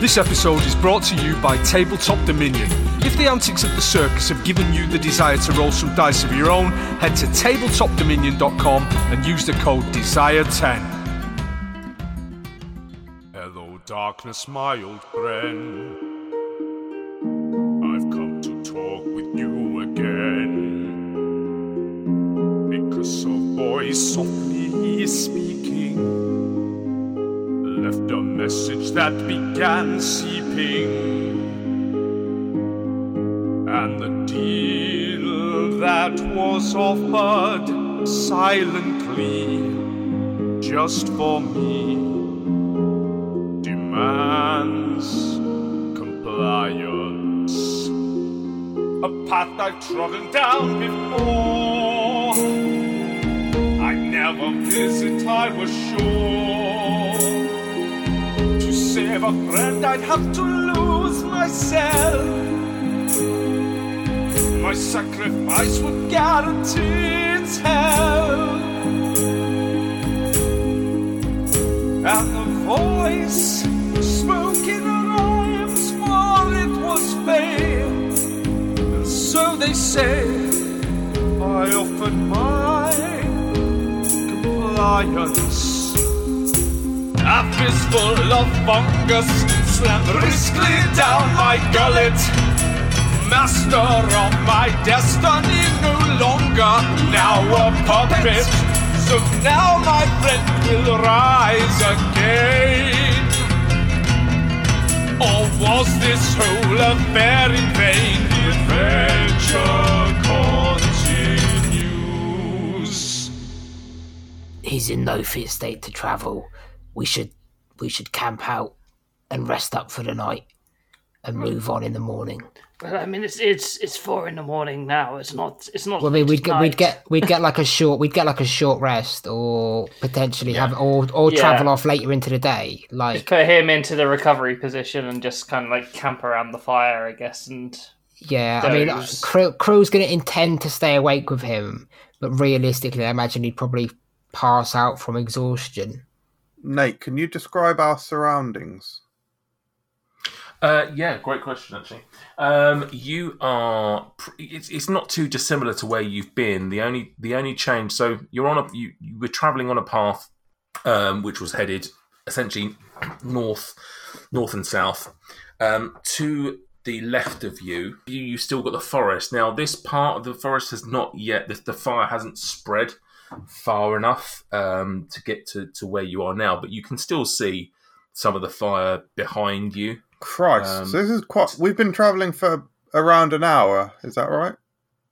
This episode is brought to you by Tabletop Dominion. If the antics of the circus have given you the desire to roll some dice of your own, head to tabletopdominion.com and use the code DESIRE10. Hello, darkness, my old friend. I've come to talk with you again. Because a voice softly is a message that began seeping. And the deal that was offered silently just for me demands compliance. A path I've trodden down before. I never visit, I was sure. Save a friend, I'd have to lose myself. My sacrifice would guarantee its hell. And the voice spoke in rhymes, for it was fair. And so they say, I offered my compliance. A fistful of fungus slammed briskly down my gullet. Master of my destiny, no longer now a puppet. So now my friend will rise again. Or was this whole affair in vain? The adventure continues. he's in no fit state to travel. We should we should camp out and rest up for the night and move on in the morning. Well, I mean, it's it's it's four in the morning now. It's not. It's not. Well, I mean, we'd get, we'd get we'd get like a short we'd get like a short rest or potentially have or or Yeah. travel off later into the day. Like put him into the recovery position and just kind of like camp around the fire, I guess. And yeah, I mean, uh, Crew, Crew's going to intend to stay awake with him, but realistically, I imagine he'd probably pass out from exhaustion. Nate, can you describe our surroundings? Uh, yeah, great question actually. Um, you are it's, it's not too dissimilar to where you've been. The only the only change. So you're on a you, you were traveling on a path, um, which was headed essentially north, north and south. Um, to the left of you, you you still got the forest. Now this part of the forest has not yet. The, the fire hasn't spread far enough um, to get to, to where you are now, but you can still see some of the fire behind you. Christ, Um, so this is quite. We've been travelling for around an hour. Is that right?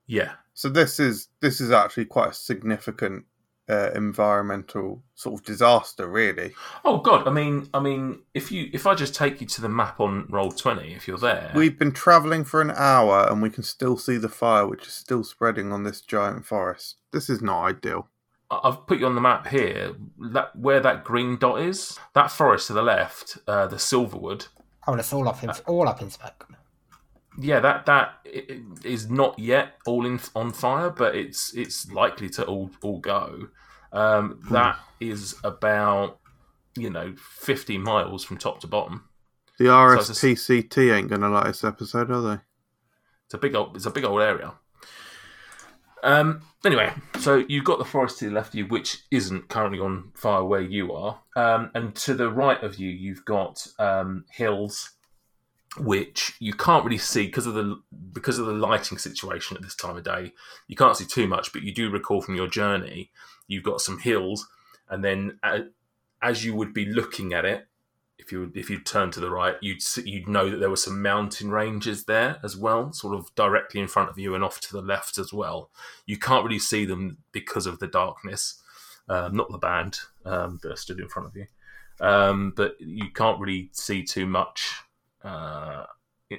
Yeah. So this is this is actually quite a significant uh, environmental sort of disaster, really. Oh God! I mean, I mean, if you if I just take you to the map on roll twenty, if you're there, We've been travelling for an hour and we can still see the fire, which is still spreading on this giant forest. This is not ideal. I- I've put you on the map here. That where that green dot is, that forest to the left, uh, the Silverwood. Oh, it's all up in all up in smoke. Yeah, that that is not yet all in on fire, but it's it's likely to all all go. Um, that is about you know fifty miles from top to bottom. The it's a s- RSPCA ain't going to like this episode, are they? It's a big old it's a big old area. Um anyway, so you've got the forest to the left of you, which isn't currently on fire where you are. Um and to the right of you you've got um hills which you can't really see because of the because of the lighting situation at this time of day. You can't see too much, but you do recall from your journey, you've got some hills, and then as you would be looking at it, if you if you turn to the right, you'd you'd know that there were some mountain ranges there as well, sort of directly in front of you and off to the left as well. You can't really see them because of the darkness. Um, not the band um, that stood in front of you, um, but you can't really see too much uh,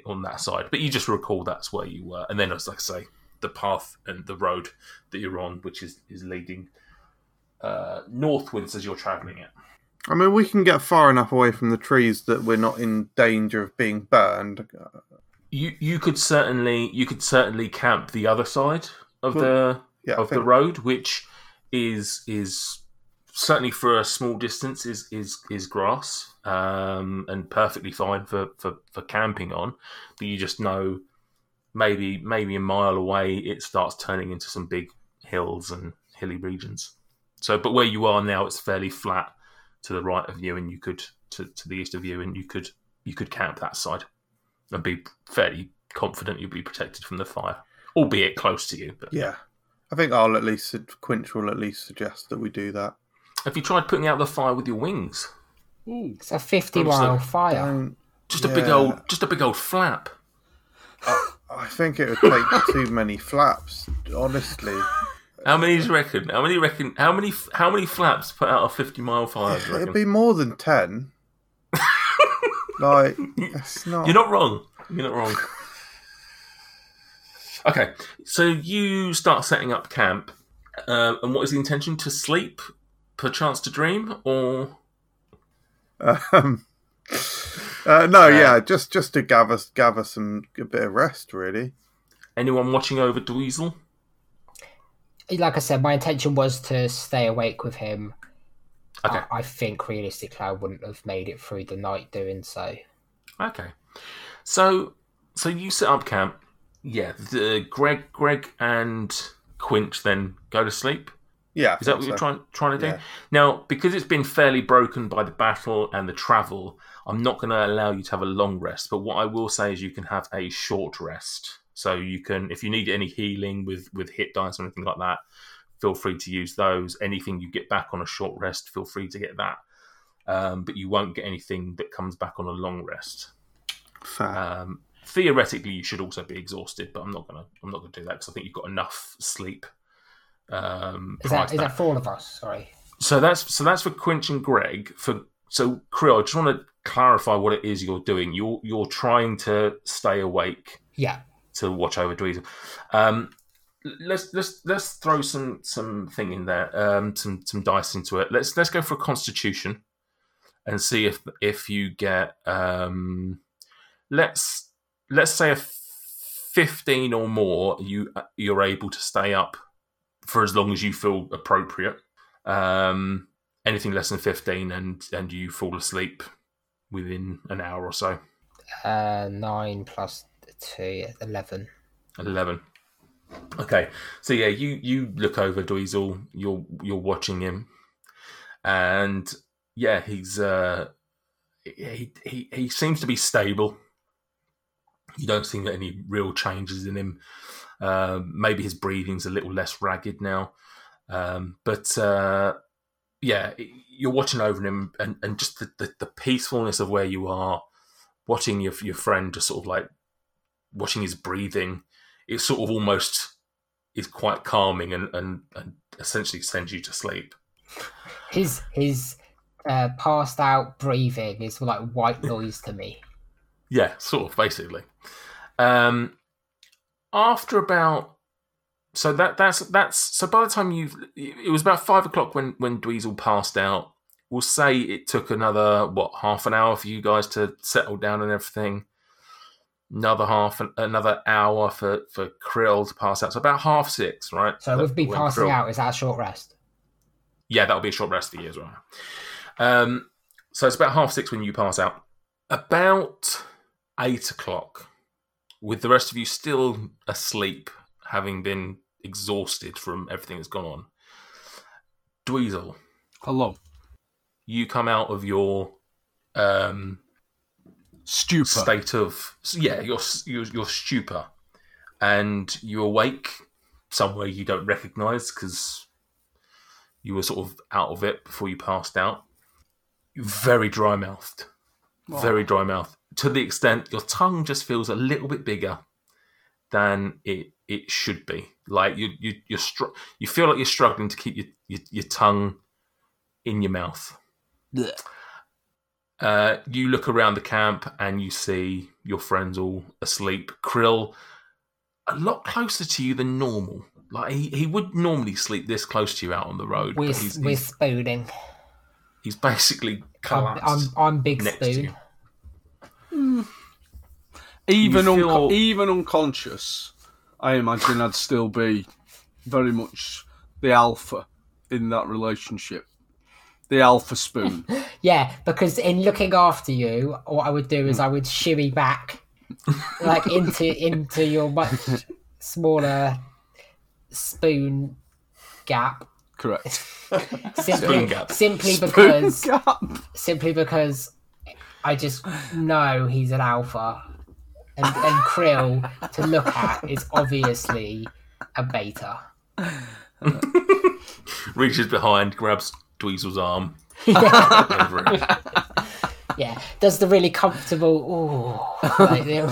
on that side. But you just recall that's where you were, and then as like I say, the path and the road that you're on, which is is leading uh, northwards as you're travelling it. I mean, we can get far enough away from the trees that we're not in danger of being burned. You you could certainly you could certainly camp the other side of Well, the yeah, of the road, which is is certainly for a small distance is is is grass. Um, and perfectly fine for, for, for camping on. But you just know maybe maybe a mile away it starts turning into some big hills and hilly regions. So, but where you are now, it's fairly flat to the right of you, and you could to, to the east of you, and you could you could camp that side and be fairly confident you'll be protected from the fire, albeit close to you. But Yeah. I think I'll at least, Quinch will at least suggest that we do that. have you tried putting out the fire with your wings? It's a 50 I'm sorry. mile fire. Don't- Just a big old, just a big old flap. I think it would take too many flaps, honestly. How many do you reckon? How many reckon? How many? How many flaps put out a fifty mile fire? do you It'd be more than 10. like, it's not. You're not wrong. You're not wrong. Okay, so you start setting up camp, uh, and what is the intention? To sleep, perchance to dream, or Um, uh, no, yeah, just just to gather gather some a bit of rest, really. anyone watching over Dweezil? Like I said, my intention was to stay awake with him. Okay, I, I think realistically, I wouldn't have made it through the night doing so. okay. So, so you set up camp. Yeah, the Greg, Greg, and Quinch then go to sleep. Yeah, Is that what you're trying trying to do? Yeah. Now, because it's been fairly broken by the battle and the travel, I'm not going to allow you to have a long rest. But what I will say is you can have a short rest. So you can, if you need any healing with with hit dice or anything like that, feel free to use those. Anything you get back on a short rest, feel free to get that. Um, but you won't get anything that comes back on a long rest. Fair. Um, theoretically, you should also be exhausted, but I'm not gonna I'm not gonna do that because I think you've got enough sleep. Um, Is that to that for all of us? Sorry. so that's so that's for Quinch and Greg. For so K'ril, I just want to clarify what it is you're doing. You're you're trying to stay awake Yeah. to watch over Dweezil. Um, let's let's let's throw some some thing in there, um, some some dice into it. Let's let's go for a Constitution and see if if you get um, let's let's say a fifteen or more. You you're able to stay up for as long as you feel appropriate. Um, anything less than fifteen, and and you fall asleep within an hour or so. Uh, nine plus two, eleven. Eleven. Okay, so yeah, you you look over Dweezil. You're you're watching him, and yeah, he's uh, he he he seems to be stable. You don't see any real changes in him. Um, maybe his breathing's a little less ragged now, um, but uh, yeah, you're watching over him, and, and just the, the, the peacefulness of where you are, watching your your friend just sort of like watching his breathing it sort of almost is quite calming and, and, and essentially sends you to sleep. His his uh, passed out breathing is like white noise to me. Yeah, sort of basically. Um, after about so that that's that's so by the time you've it was about five o'clock when when Dweezil passed out. We'll say it took another what half an hour for you guys to settle down and everything. Another half another hour for for K'ril to pass out. So about half six, right? So with me When passing K'ril- out, is that a short rest? Yeah, that'll be a short rest for you as well. Um, so it's about half six when you pass out. About eight o'clock, with the rest of you still asleep, having been exhausted from everything that's gone on. Dweezil, Hello. you come out of your um, Stupor. state of yeah, your your, your stupor, and you awake somewhere you don't recognise because you were sort of out of it before you passed out. You're very dry mouthed, very dry mouthed to the extent your tongue just feels a little bit bigger than it it should be. Like you you you're str- you feel like you're struggling to keep your your, your tongue in your mouth. Blech. Uh, you look around the camp and you see your friends all asleep. K'ril, a lot closer to you than normal. Like he, he would normally sleep this close to you out on the road. We're but he's, we're he's, spooning. he's basically I'm, I'm I'm big next to spoon. You. Even You unco- feel- even unconscious, I imagine I'd still be very much the alpha in that relationship. the alpha spoon. Yeah, because in looking after you, what I would do is I would shimmy back, like into into your much smaller spoon gap. Correct. Simply, gap. simply because Gap. simply because I just know he's an alpha, and and K'ril to look at is obviously a beta. Reaches behind, grabs Dweezil's arm. over it. Yeah, does the really comfortable. Ooh, like, you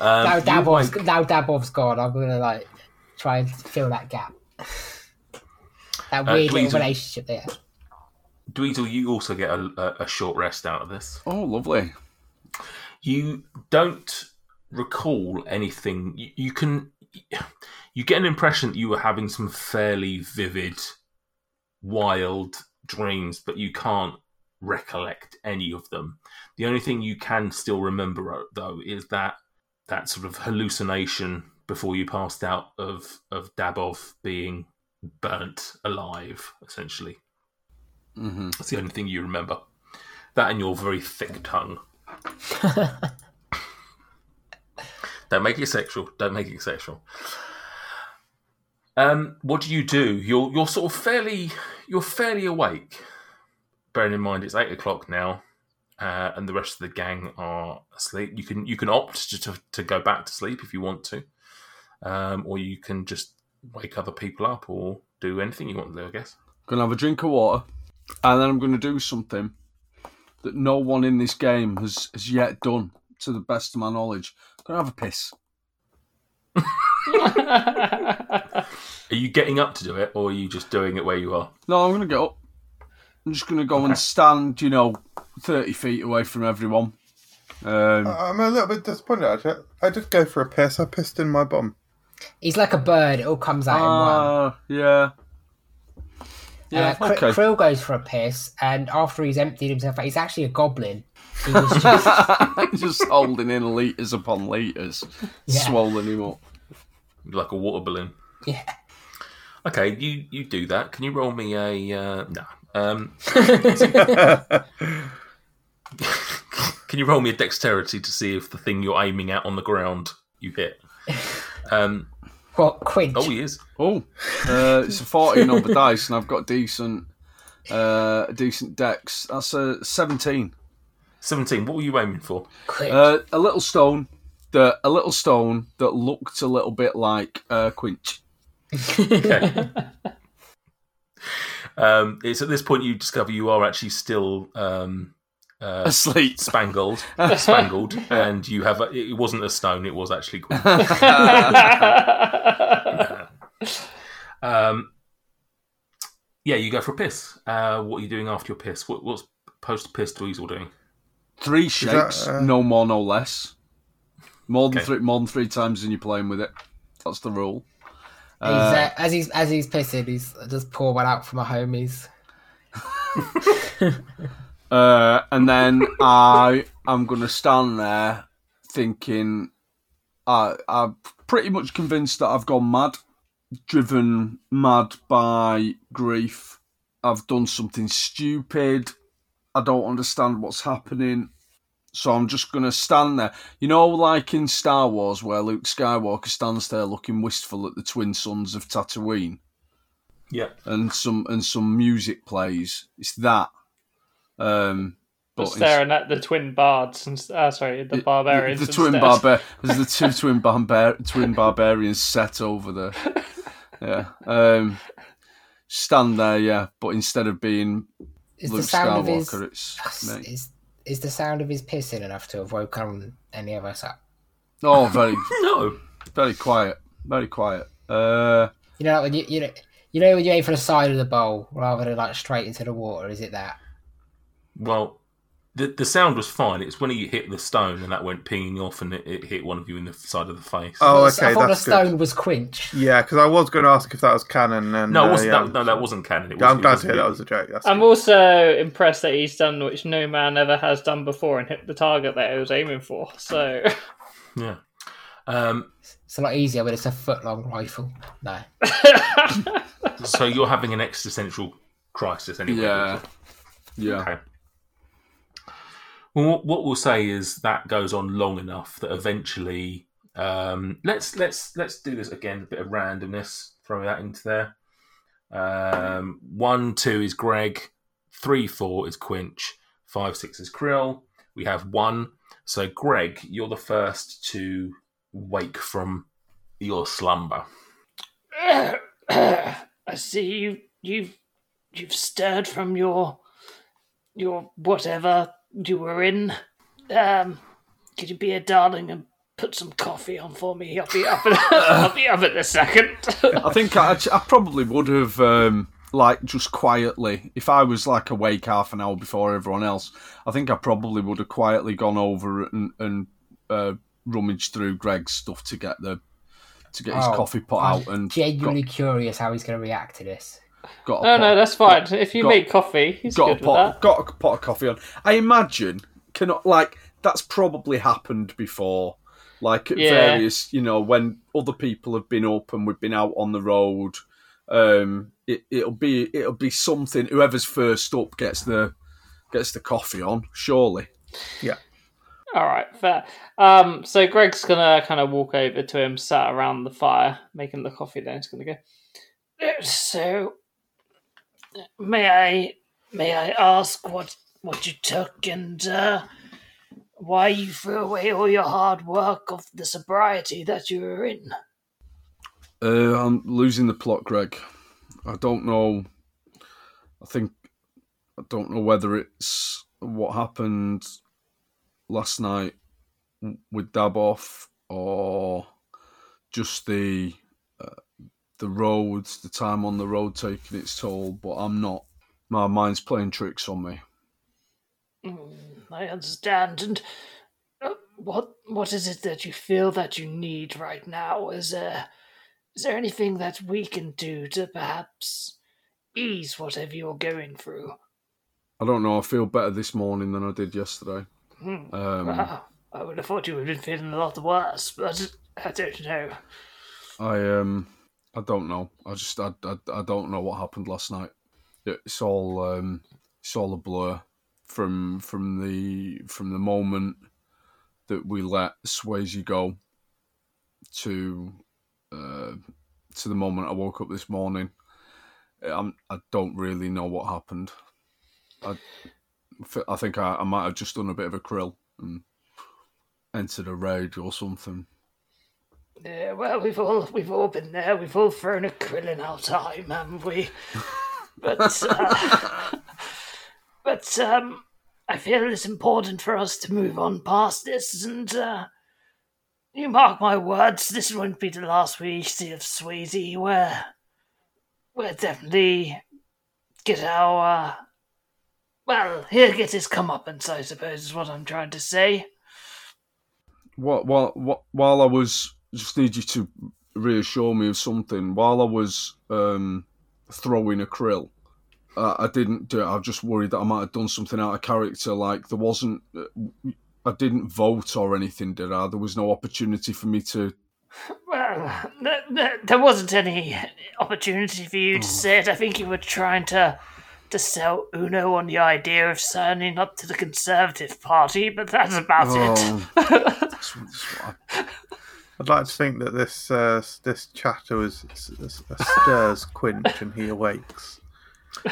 Um, now you Dabov's wake- now Dabov's gone. I'm gonna like try and fill that gap. That Uh, weird little Dweezil- relationship there. Dweezil, you also get a, a, a short rest out of this. Oh, lovely. You don't recall anything. You, you can you get an impression that you were having some fairly vivid, wild dreams, but you can't recollect any of them. The only thing you can still remember uh, though is that that sort of hallucination before you passed out of of Dabov being burnt alive, essentially. hmm That's the only thing you remember. That and your very thick tongue. Don't make it sexual. Don't make it sexual. Um, what do you do? You're you're sort of fairly you're fairly awake. Bearing in mind it's eight o'clock now, uh, and the rest of the gang are asleep. You can you can opt to to, to go back to sleep if you want to, um, or you can just wake other people up or do anything you want to do. I guess. Gonna have a drink of water, and then I'm gonna do something that no one in this game has, has yet done, to the best of my knowledge. gonna have a piss. Are you getting up to do it, or are you just doing it where you are? No, I'm gonna get up. I'm just gonna go and stand, you know, thirty feet away from everyone. Um, I'm a little bit disappointed actually. I did go for a piss. I pissed in my bum. He's like a bird; it all comes out in one. ah, yeah, yeah, Uh, okay. K'ril goes for a piss, and after he's emptied himself, out, he's actually a goblin. He was just, just holding in liters upon liters, Yeah. swollen him up. like a water balloon. yeah. Okay, you you do that. Can you roll me a uh, no? Um, can you roll me a dexterity to see if the thing you're aiming at on the ground you hit? Um, What quinch? oh, he is. Oh, uh, it's a 14 on the dice, and I've got decent, uh, decent dex. That's a 17. Seventeen. What were you aiming for? Quinch. Uh, a little stone that a little stone that looked a little bit like uh, Quinch. Okay. um, it's at this point you discover you are actually still um, uh, Asleep. spangled, spangled, and you have a, it wasn't a stone; it was actually. um, yeah, you go for a piss. Uh, what are you doing after your piss? What, what's post piss Dweezil doing? Three shakes, uh, no more, no less. More than Okay. three, more than three times and you're playing with it. That's the rule. He's, uh, as he's as he's pissing, he's just pour one out for my homies. Uh, and then I am going to stand there thinking, I, I'm pretty much convinced that I've gone mad, driven mad by grief. I've done something stupid. I don't understand what's happening. So I'm just going to stand there. You know, like in Star Wars, where Luke Skywalker stands there looking wistful at the twin suns of Tatooine Yeah, and some and some music plays. It's that. Um, but Just it's- staring at the twin bards and uh, sorry, the barbarians. the twin instead. barbar, there's the two twin barbar- twin barbarians set over there. Yeah, um, stand there, yeah. But instead of being Is Luke the sound of his Skywalker, it's me. is is the sound of his pissing enough to have woken any of us up? Oh, very no. very quiet, very quiet. Uh, You know, when you you know you know when you aim for the side of the bowl rather than like straight into the water. Is it that? Well, the the sound was fine. It's when he hit the stone and that went pinging off and it, it hit one of you in the side of the face. Oh, okay, I okay, thought the that's stone good. was quinch. Yeah, because I was going to ask if that was canon. And no, it uh, wasn't, yeah. that, no, that wasn't canon. It Yeah, was, I'm glad it to hear that was a joke. That's I'm good. also impressed that he's done which no man ever has done before and hit the target that he was aiming for. So Yeah. Um, It's a lot easier when it's a foot long rifle. No. so you're having an existential crisis anyway. Yeah. Yeah. Okay. Well, what- we'll say is that goes on long enough that eventually, um, let's let's let's do this again. A bit of randomness. Throw that into there. Um, one, two is Greg. Three, four is Quinch. Five, six is K'ril. We have one. So, Greg, you're the first to wake from your slumber. I see you. You've you've stirred from your your whatever you were in. Um, could you be a darling and put some coffee on for me? I'll be up. In, I'll be up in a second. I think I, I probably would have, um, like, just quietly, if I was like awake half an hour before everyone else, I think I probably would have quietly gone over and, and uh, rummaged through Greg's stuff to get the to get his Oh, coffee put I'm out and genuinely curious how he's going to react to this. Got, got a no, pot, no, that's fine. If you got- make coffee, he's got a good with pot, that. got a pot of coffee on. I imagine cannot like that's probably happened before. Like at Yeah. various, you know, when other people have been up and we've been out on the road, um, it, it'll be it'll be something. Whoever's first up gets the gets the coffee on. Surely, Yeah. All right, fair. Um, so Greg's gonna kind of walk over to him, sat around the fire, making the coffee. Then he's gonna go. "Uh, So, may I may I ask what what you took and uh, why you threw away all your hard work of the sobriety that you were in? uh, I'm losing the plot, Greg. I don't know. I think I don't know whether it's what happened last night with Daboff or just the the roads, the time on the road taking its toll. But I'm not. My mind's playing tricks on me. Mm, I understand. And uh, what what is it that you feel that you need right now? Is there is there anything that we can do to perhaps ease whatever you're going through? I don't know. I feel better this morning than I did yesterday. Hmm. Um, Wow, I would have thought you would have been feeling a lot worse, but I don't know. I um I don't know. I just I, I, I don't know what happened last night. It's all um it's all a blur from from the from the moment that we let Swayze go to uh, to the moment I woke up this morning. I'm, I don't really know what happened. I, I think I, I might have just done a bit of a krill and entered a rage or something. Yeah, well, we've all we've all been there. We've all thrown a krill in our time, haven't we? But uh, but um, I feel it's important for us to move on past this, and uh, you mark my words, this won't be the last we see of Swayze. We're we're definitely get our uh, well, he'll get his comeuppance, I suppose, is what I'm trying to say. While, while- while I was, just need you to reassure me of something. While I was um, throwing a krill, uh, I didn't do it. I was just worried that I might have done something out of character. Like there wasn't, uh, I didn't vote or anything, did I? There was no opportunity for me to. Well, th- th- there wasn't any opportunity for you to say it. I think you were trying to to sell Uno on the idea of signing up to the Conservative Party, but that's about it. Oh, that's what- that's what I- I'd like to think that this uh, this chatter was s- s- stirs Quinch and he awakes.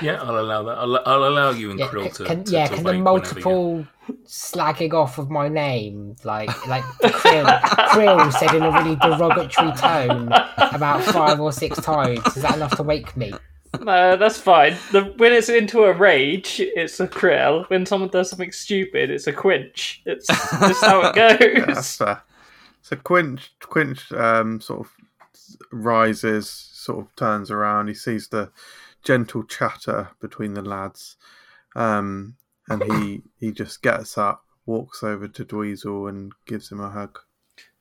Yeah, I'll allow that. I'll, I'll allow you and Yeah, K'ril to, can- to, yeah, to can the wake whenever you- multiple slagging off of my name, like like K'ril, K'ril said in a really derogatory tone about five or six times, is that enough to wake me? No, that's fine. The, when it's into a rage, it's a krill. When someone does something stupid, it's a quinch. It's just how it Yeah, that's goes. fair. So Quinch Quinch um, sort of rises, sort of turns around. He sees the gentle chatter between the lads, um, and he he just gets up, walks over to Dweezil, and gives him a hug.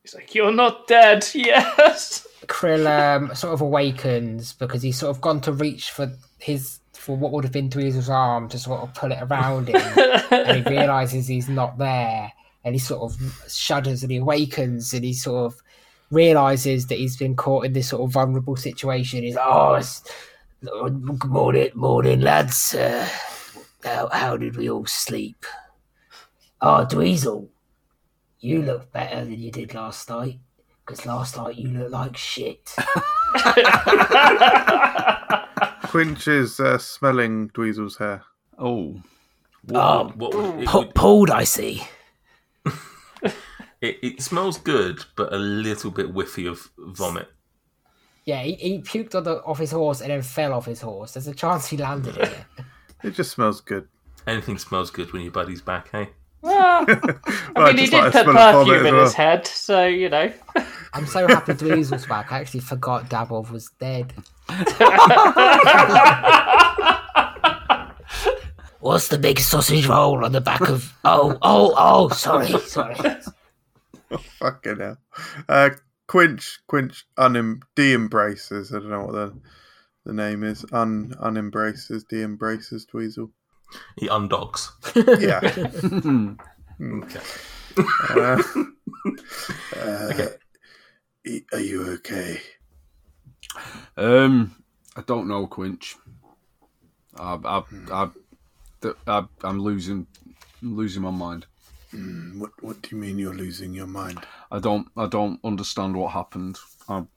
He's like, "You're not dead." Yes. K'ril um, sort of awakens because he's sort of gone to reach for his for what would have been Dweezil's arm to sort of pull it around him, and he realizes he's not there, and he sort of shudders and he awakens, and he sort of realizes that he's been caught in this sort of vulnerable situation. He's like, oh, it's, Good morning, morning, lads. Uh, how, how did we all sleep? Oh, Dweezil, you look better than you did last night. Because last night you looked like shit. Quinch is uh, smelling Dweezil's hair. Oh, What, Um, what would, it, Pu- pulled, I see. it, it smells good, but a little bit whiffy of vomit. Yeah, he, he puked on the, off his horse and then fell off his horse. There's a chance he landed in it. It just smells good. Anything smells good when your buddy's back, eh? hey? Well, I Well, mean, he just did like a put smell of vomit perfume as in well. his head, so you know. I'm so happy Dweezil's back. I actually forgot Dabov was dead. What's the big sausage roll on the back of. Oh, oh, oh, sorry, sorry. Fucking hell. Uh, Quinch, Quinch unem- de-embraces. I don't know what the the name is. Un unembraces, de-embraces Dweezil. He undogs. Yeah. Okay. Uh, uh, e- Are you okay? um, I don't know, Quinch. I, I, I, I, I'm losing, losing my mind. Mm, What What do you mean you're losing your mind? I don't, I don't understand what happened. I'm,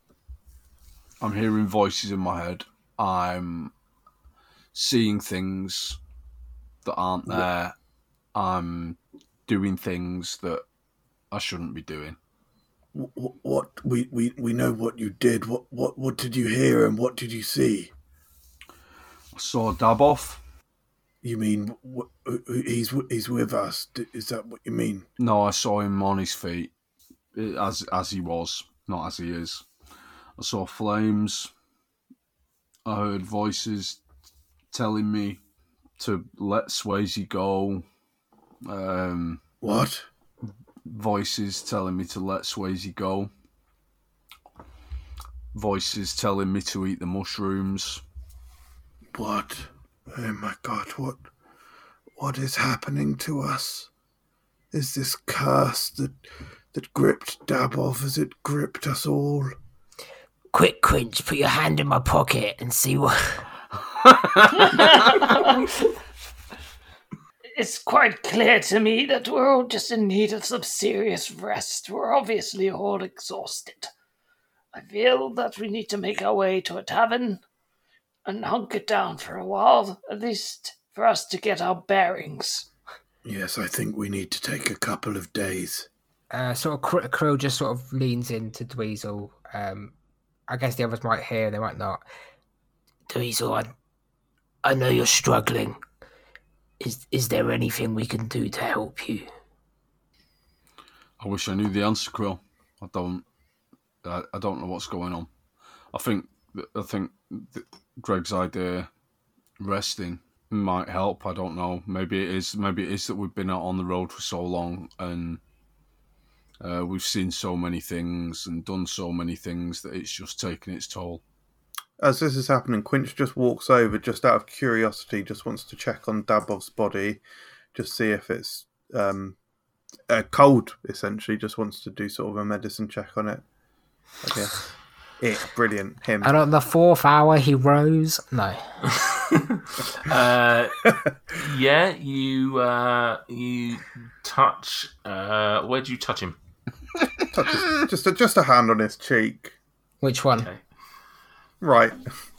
I'm hearing voices in my head. I'm seeing things that aren't there. I'm doing things that I shouldn't be doing. What, what we, we we know what you did. What what what did you hear and what did you see? I saw Daboff. You mean he's he's with us? Is that what you mean? No, I saw him on his feet, eh, as as he was, not as he is. I saw flames. I heard voices telling me to let Swayze go. Um, What? voices telling me to let Swayze go. Voices telling me to eat the mushrooms. What? Oh my god! What? What is happening to us? Is this curse that that gripped Dabov? Has it gripped us all? Quick, Quinch, put your hand in my pocket and see what. It's quite clear to me that we're all just in need of some serious rest. We're obviously all exhausted. I feel that we need to make our way to a tavern and hunker down for a while, at least for us to get our bearings. Yes, I think we need to take a couple of days. Uh, sort of Cr- K'ril just sort of leans into Dweezil. Um, I guess the others might hear, they might not. Dweezil, I, I know you're struggling. Is is there anything we can do to help you? I wish I knew the answer, K'ril. I don't. I, I don't know what's going on. I think. I think th- Greg's idea, resting, might help. I don't know. Maybe it is. Maybe it is that we've been out on the road for so long and uh, we've seen so many things and done so many things that it's just taken its toll. As this is happening, Quinch just walks over, just out of curiosity, just wants to check on Dabov's body, just see if it's um, uh, cold. Essentially, just wants to do sort of a medicine check on it. I guess. It brilliant. Him. And on the fourth hour, he rose. No. Uh, yeah, you uh, you touch. Uh, where do you touch him? Touches, just a, just a hand on his cheek. Which one? Okay. Right,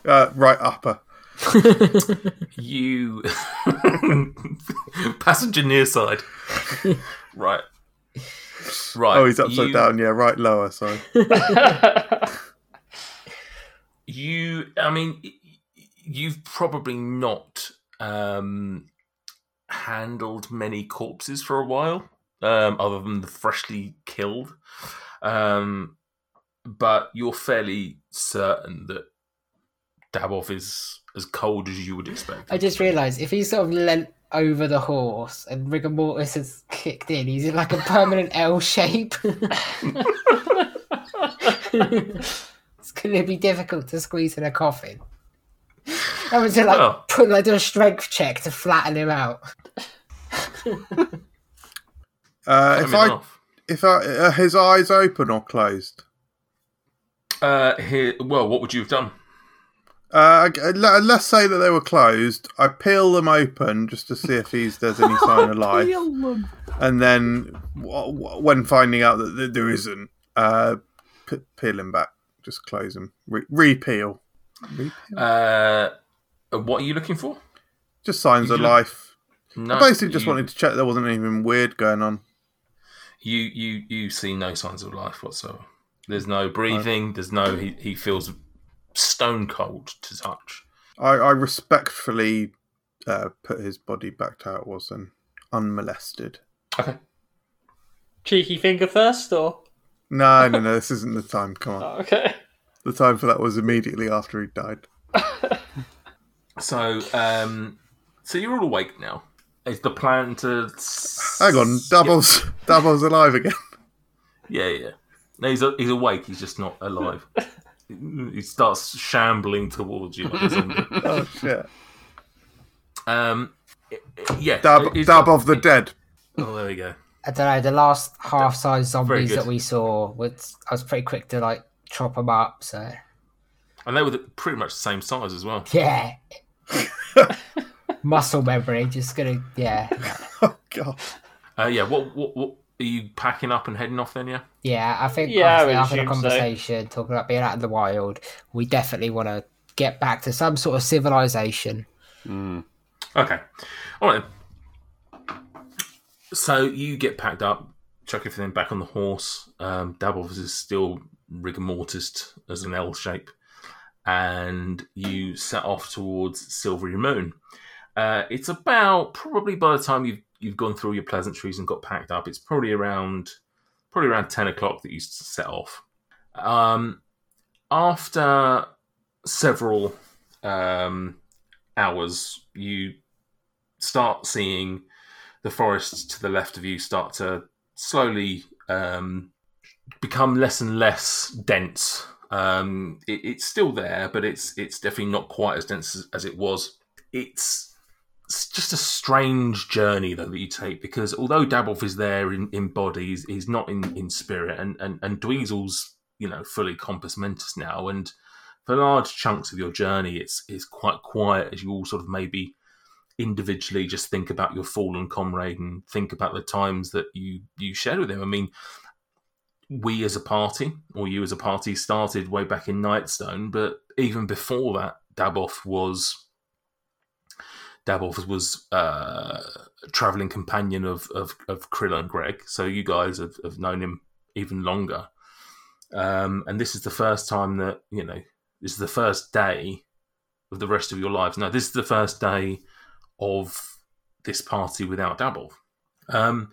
uh, right upper. You passenger near side. right. Right. Oh, he's upside you, down. Yeah, right lower. Sorry. You, I mean, you've probably not um, handled many corpses for a while, um, other than the freshly killed. Um, but you're fairly certain that Daboff is as cold as you would expect. I just realised if he sort of leant over the horse and rigor mortis has kicked in, he's in like a permanent L shape. it's going to be difficult to squeeze in a coffin. Having to like Well. put like do a strength check to flatten him out. Uh, if I off. if I uh, his eyes open or closed, Uh, here, well, what would you have done? Uh, let- let's say that they were closed. I peel them open just to see if he's, there's any sign of life, and then w- w- when finding out that there isn't, uh, p- peel him back. Just close them. Re- repeal. Repeal. Uh, what are you looking for? Just signs of look- life. No, I basically just you, wanted to check there wasn't anything weird going on. You you you see no signs of life whatsoever. There's no breathing. There's no. He he feels stone cold to touch. I, I respectfully uh, put his body back to how it was and unmolested. Okay. Cheeky finger first, or No, no, no, this isn't the time. Come on. oh, okay. The time for that was immediately after he died. So um, so you're all awake now. Is the plan to? Hang on, Doubles, Doubles alive again. Yeah, yeah. No, he's he's awake. He's just not alive. he starts shambling towards you. Oh shit! um, yeah. Dab, dab of the dead. Oh, there we go. I don't know. The last half-size zombies that we saw, was, I was pretty quick to like chop them up. So And they were the, pretty much the same size as well. yeah, muscle memory. Just gonna yeah, Oh god! Uh, yeah. What, what what are you packing up and heading off then? Yeah. yeah. I think Yeah, I obviously would after the assume so. conversation, talking about being out in the wild, we definitely want to get back to some sort of civilization. Okay. All right. So you get packed up, chuck everything back on the horse. Um, is still rigor mortis as an L shape, and you set off towards Silverymoon. Uh, it's about probably by the time you've you've gone through your pleasantries and got packed up, it's probably around probably around ten o'clock that you set off. Um, after several um, hours, you start seeing the forests to the left of you start to slowly um, become less and less dense. Um, it, it's still there, but it's it's definitely not quite as dense as, as it was. It's, it's just a strange journey though that you take because although Dabolf is there in, in body, he's, he's not in, in spirit, and and and Dweezil's you know fully compos mentis now, and for large chunks of your journey, it's it's quite quiet as you all sort of maybe individually just think about your fallen comrade and think about the times that you you shared with him. I mean, we as a party, or you as a party, started way back in Nightstone, but even before that, Daboff was Daboff was uh, a traveling companion of of, of K'ril and Greg. So you guys have, have known him even longer. Um, and this is the first time that you know this is the first day of the rest of your lives. No, this is the first day of this party without Dabble. Um,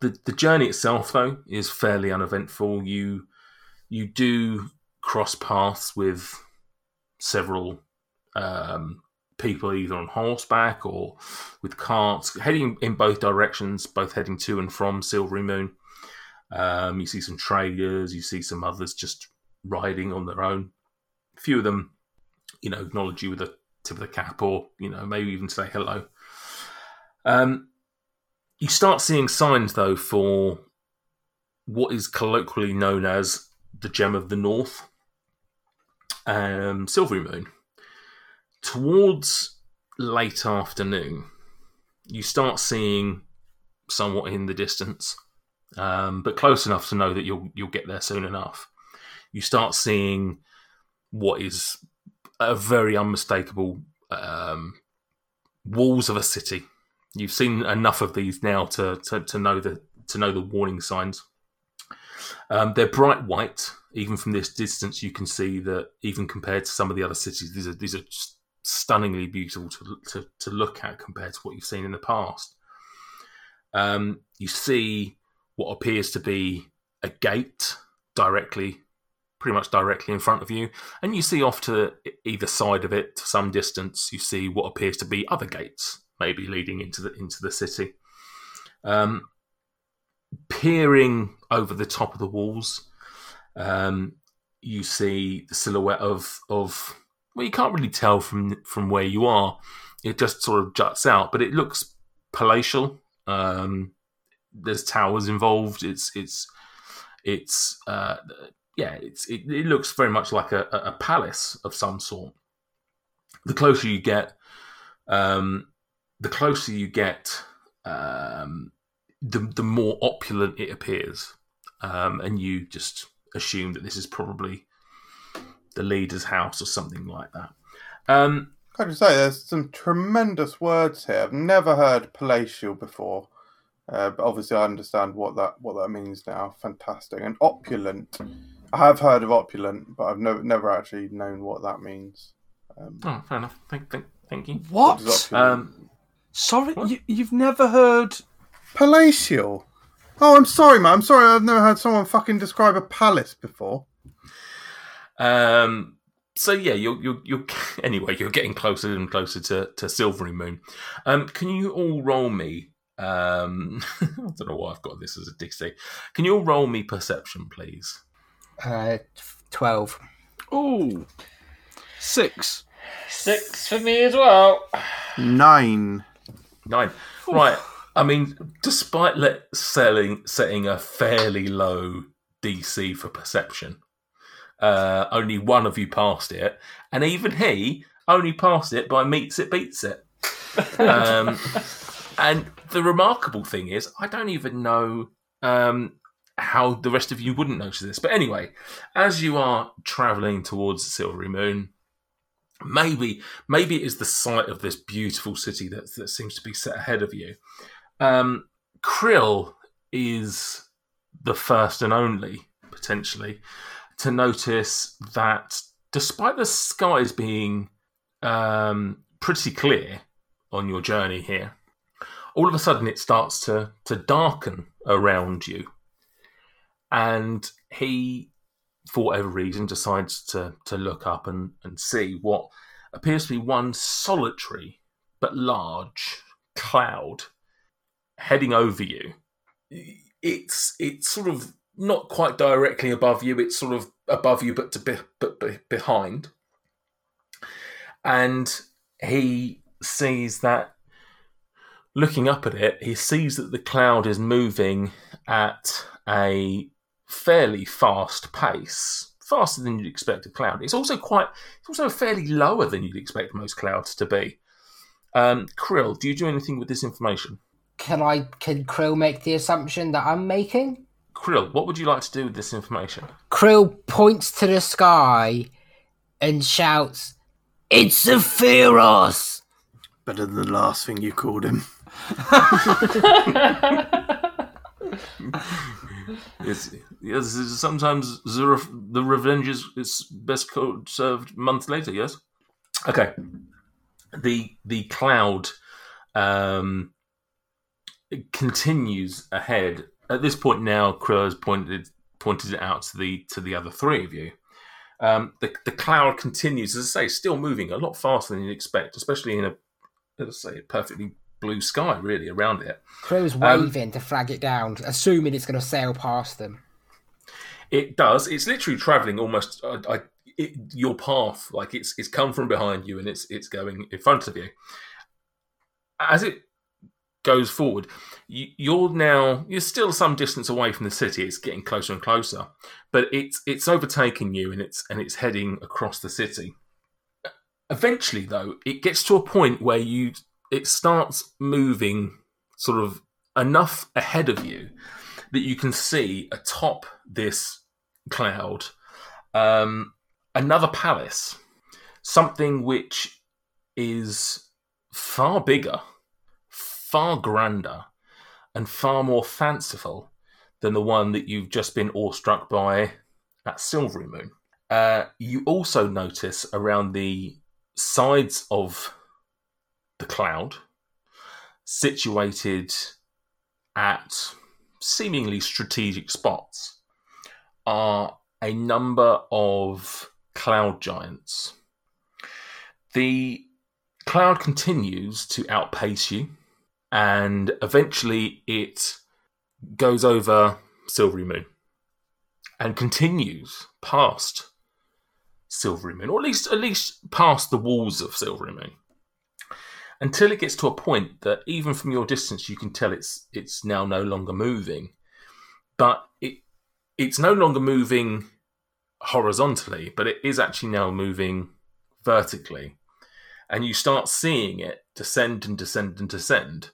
the the journey itself, though, is fairly uneventful. You you do cross paths with several um, people, either on horseback or with carts, heading in both directions, both heading to and from Silverymoon. Um, you see some traders, you see some others just riding on their own. A few of them, you know, acknowledge you with a tip of the cap, or you know, maybe even say hello. Um, you start seeing signs though for what is colloquially known as the Gem of the North, um, Silverymoon. Towards late afternoon, you start seeing somewhat in the distance, um, but close enough to know that you'll you'll get there soon enough. You start seeing what is a very unmistakable um, walls of a city. You've seen enough of these now to, to, to know the to know the warning signs. Um, they're bright white. Even from this distance, you can see that even compared to some of the other cities, these are these are stunningly beautiful to, to, to look at compared to what you've seen in the past. Um, you see what appears to be a gate directly, pretty much directly in front of you, and you see off to either side of it, to some distance, you see what appears to be other gates, maybe leading into the into the city. Um, peering over the top of the walls, um, you see the silhouette of of well, you can't really tell from from where you are. It just sort of juts out, but it looks palatial. Um, there's towers involved. It's it's it's uh, yeah. It, it looks very much like a, a palace of some sort. the closer you get, um, the closer you get, um, the the more opulent it appears, um, and you just assume that this is probably the leader's house or something like that. Um, Can I just say, there's some tremendous words here. I've never heard palatial before, uh, but obviously I understand what that what that means now. Fantastic and opulent. I have heard of opulent, but I've never never actually known what that means. Um, oh, fair enough. Thank, thank, thank you. What? does Um, Sorry, you, you've never heard. palatial. Oh, I'm sorry, man. I'm sorry. I've never heard someone fucking describe a palace before. Um, so yeah, you're you're you're anyway. You're getting closer and closer to to Silverymoon. Um, can you all roll me? Um, I don't know why I've got this as a dixie. Can you all roll me perception, please? Uh, twelve. Oh, six. Six for me as well. Nine. Nine. Right. I mean, despite let selling setting a fairly low DC for perception, uh, only one of you passed it, and even he only passed it by meets it beats it. Um, and the remarkable thing is, I don't even know um, how the rest of you wouldn't notice this. But anyway, as you are travelling towards the Silverymoon, maybe maybe it is the sight of this beautiful city that that seems to be set ahead of you. Um, K'ril is the first and only potentially to notice that despite the skies being um, pretty clear on your journey here, all of a sudden it starts to to darken around you, and he for whatever reason, decides to, to look up and, and see what appears to be one solitary but large cloud heading over you. It's it's sort of not quite directly above you. It's sort of above you, but to be, but be, behind. And he sees that. Looking up at it, he sees that the cloud is moving at a fairly fast pace, faster than you'd expect a cloud. It's also quite, it's also fairly lower than you'd expect most clouds to be. Um, K'ril, do you do anything with this information? Can I? Can K'ril make the assumption that I'm making? K'ril, what would you like to do with this information? K'ril points to the sky and shouts, "It's a Pharos!" Better than the last thing you called him. It's, yes, sometimes the, re- the revenge is, is best co- served months later. Yes. Okay. The the cloud um, continues ahead. At this point now, K'ril has pointed pointed it out to the to the other three of you. Um, the the cloud continues, as I say, still moving a lot faster than you'd expect, especially in a let's say a perfectly blue sky really around it. K'ril's Um, waving to flag it down, assuming it's going to sail past them. It does. It's literally traveling almost uh, I, it, your path. Like it's it's come from behind you and it's it's going in front of you. As it goes forward, you, you're now you're still some distance away from the city. It's getting closer and closer, but it's it's overtaking you and it's and it's heading across the city. Eventually, though, it gets to a point where you it starts moving sort of enough ahead of you that you can see atop this cloud um, another palace, something which is far bigger, far grander, and far more fanciful than the one that you've just been awestruck by at Silverymoon. Uh, you also notice around the sides of the cloud, situated at seemingly strategic spots, are a number of cloud giants. The cloud continues to outpace you, and eventually it goes over Silverymoon and continues past Silverymoon, or at least at least past the walls of Silverymoon until it gets to a point that even from your distance you can tell it's it's now no longer moving. But it it's no longer moving horizontally but it is actually now moving vertically. And you start seeing it descend and descend and descend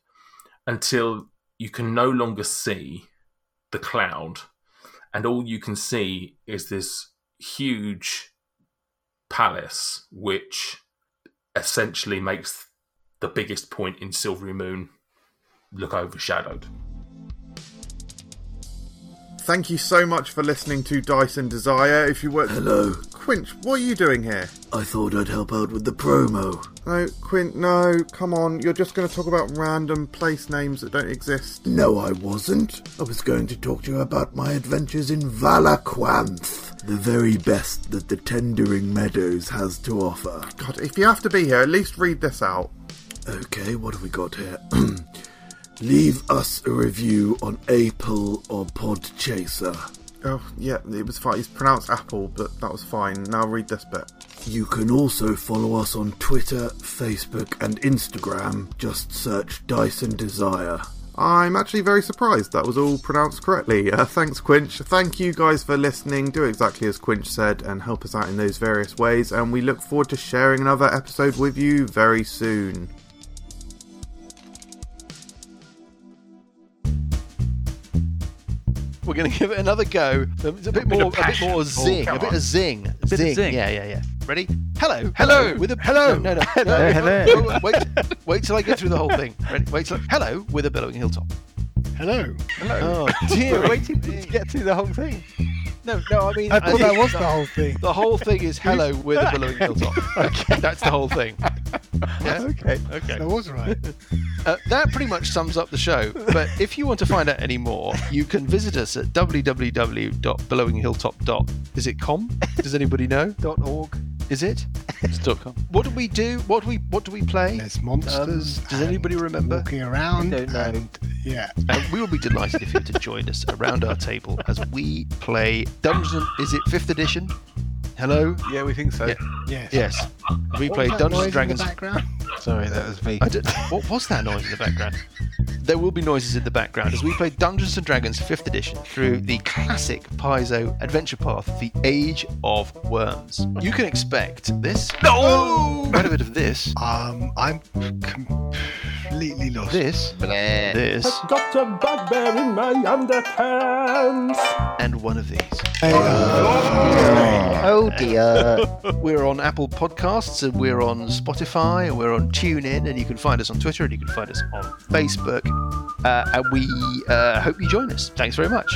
until you can no longer see the cloud, and all you can see is this huge palace, which essentially makes the biggest point in Silverymoon look overshadowed. Thank you so much for listening to Dice and Desire. If you were Hello. Quinch, what are you doing here? I thought I'd help out with the promo. No, Quint, no, come on. You're just going to talk about random place names that don't exist. No, I wasn't. I was going to talk to you about my adventures in Valaquanth, the very best that the Tendering Meadows has to offer. God, if you have to be here, at least read this out. Okay, what have we got here? Leave us a review on Apple or Podchaser. Oh, yeah, it was fine. It's pronounced Apple, but that was fine. Now read this bit. You can also follow us on Twitter, Facebook, and Instagram. Just search Dice and Desire. I'm actually very surprised that was all pronounced correctly. Uh, thanks, Quinch. Thank you guys for listening. Do exactly as Quinch said and help us out in those various ways. And we look forward to sharing another episode with you very soon. We're going to give it another go. It's a bit more, a bit more oh, zing, a bit of zing, a bit of zing. zing. Yeah, yeah, yeah. Ready? Hello, Hello. with a Hello. No, no, no. Hello, hello. no, Wait, wait till I get through the whole thing. Ready? Wait till. Hello, with a billowing hilltop. Hello. Hello. Oh dear. We're waiting to get through the whole thing. No, no. I mean, I thought think that was the whole thing. The whole thing is hello with a billowing hilltop. okay, that's the whole thing. Yeah? Okay. Okay. That was right. Uh, that pretty much sums up the show. But if you want to find out any more, you can visit us at www.billowinghilltop. Is it com? Does anybody know? Dot org. Is it? It's dot com. What do we do? What do we What do we play? There's monsters. Um, does anybody remember? Walking around. I don't know. And, yeah. And we will be delighted if you were to join us around our table as we play Dungeon. Is it fifth edition? Hello. Yeah, we think so. Yeah. Yes. Yes. We What play was that Dungeons noise and in Dragons. Sorry, that was me. What was that noise in the background? There will be noises in the background as we play Dungeons and Dragons 5th edition through the classic Paizo adventure path, The Age of Worms. You can expect this. No! Quite a bit of this. Um, I'm completely lost. This. This. Got a bugbear in my underpants. And one of these. Oh dear. We're on Apple Podcasts and we're on Spotify and we're on TuneIn and you can find us on Twitter and you can find us on Facebook. Uh, and we uh, hope you join us. Thanks very much.